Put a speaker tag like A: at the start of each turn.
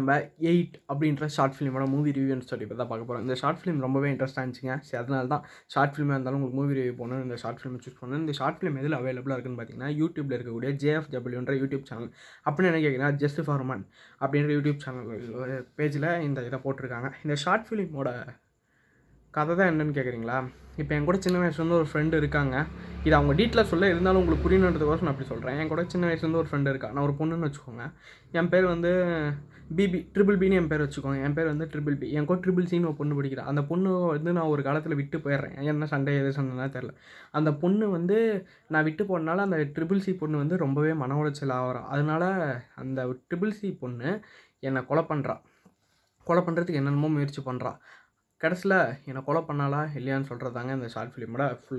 A: நம்ம எயிட் அப்படின்ற short ஃபிலிமோட movie ரிவ்யூன்னு சொல்லி இப்போ தான் பார்க்க போகிறோம் இந்த ஷார்ட் ஃபிலிம் ரொம்பவே இன்ட்ரெஸ்ட்டாக இருந்துச்சுங்க. சரி அதனால தான் ஷார்ட் ஃபிலிமாக இருந்தாலும் உங்களுக்கு மூவி ரிவ்யூ போகணும் இந்த ஷார்ட் ஃபிலிம் சூஸ் பண்ணணும். இந்த ஷார்ட் ஃபிலிம் எதில் அவைலபிளாக இருக்குன்னு பார்த்தீங்கன்னா யூடியூப்பில் இருக்கக்கூடிய ஜேஎஃப் டபிள்யூன்ற யூடியூப் சேனல் அப்படின்னு என்ன கேட்குறீங்கன்னா ஜஸ்ட் ஃபார் மன் அப்படின்ற யூடியூப் சேனல் பேஜில் இந்த இதை போட்டிருக்காங்க. இந்த ஷார்ட் ஃபிலிமோட கதை தான் என்னன்னு கேட்குறீங்களா? இப்போ என் கூட சின்ன வயசுலேருந்து ஒரு ஃப்ரெண்டு இருக்காங்க. இது அவங்க டீட்டில் சொல்ல இருந்தாலும் உங்களுக்கு புரியணுன்றதுக்கோசம் நான் அப்படி சொல்கிறேன் என் கூட சின்ன வயசுலேருந்து ஒரு ஃப்ரெண்டு இருக்கா? நான் ஒரு பொண்ணுன்னு வச்சுக்கோங்க. என் பேர் வந்து பிபி ட்ரிபிள் பின்னு என் பேர் வச்சுக்கோங்க. என் பேர் வந்து ட்ரிபிள் பி என் கூட ட்ரிபிள் சின்னு ஒரு பொண்ணு படிக்கிறா அந்த பொண்ணு வந்து நான் ஒரு காலத்தில் விட்டு போயிடுறேன். என்ன சண்டை எது சண்டைனா தெரில அந்த பொண்ணு வந்து நான் விட்டு போனால அந்த ட்ரிபிள் சி பொண்ணு வந்து ரொம்பவே மன உளைச்சல் ஆகிறா. அதனால் அந்த ட்ரிபிள் சி பொண்ணு என்னை கொலை பண்ணுறா கொலை பண்ணுறதுக்கு என்னென்னமோ முயற்சி பண்ணுறா கடைசியில் என்னை கொலை பண்ணாலா இல்லையான்னு சொல்கிறது தாங்க இந்த ஷார்ட் ஃபிலிமோட ஃபுல்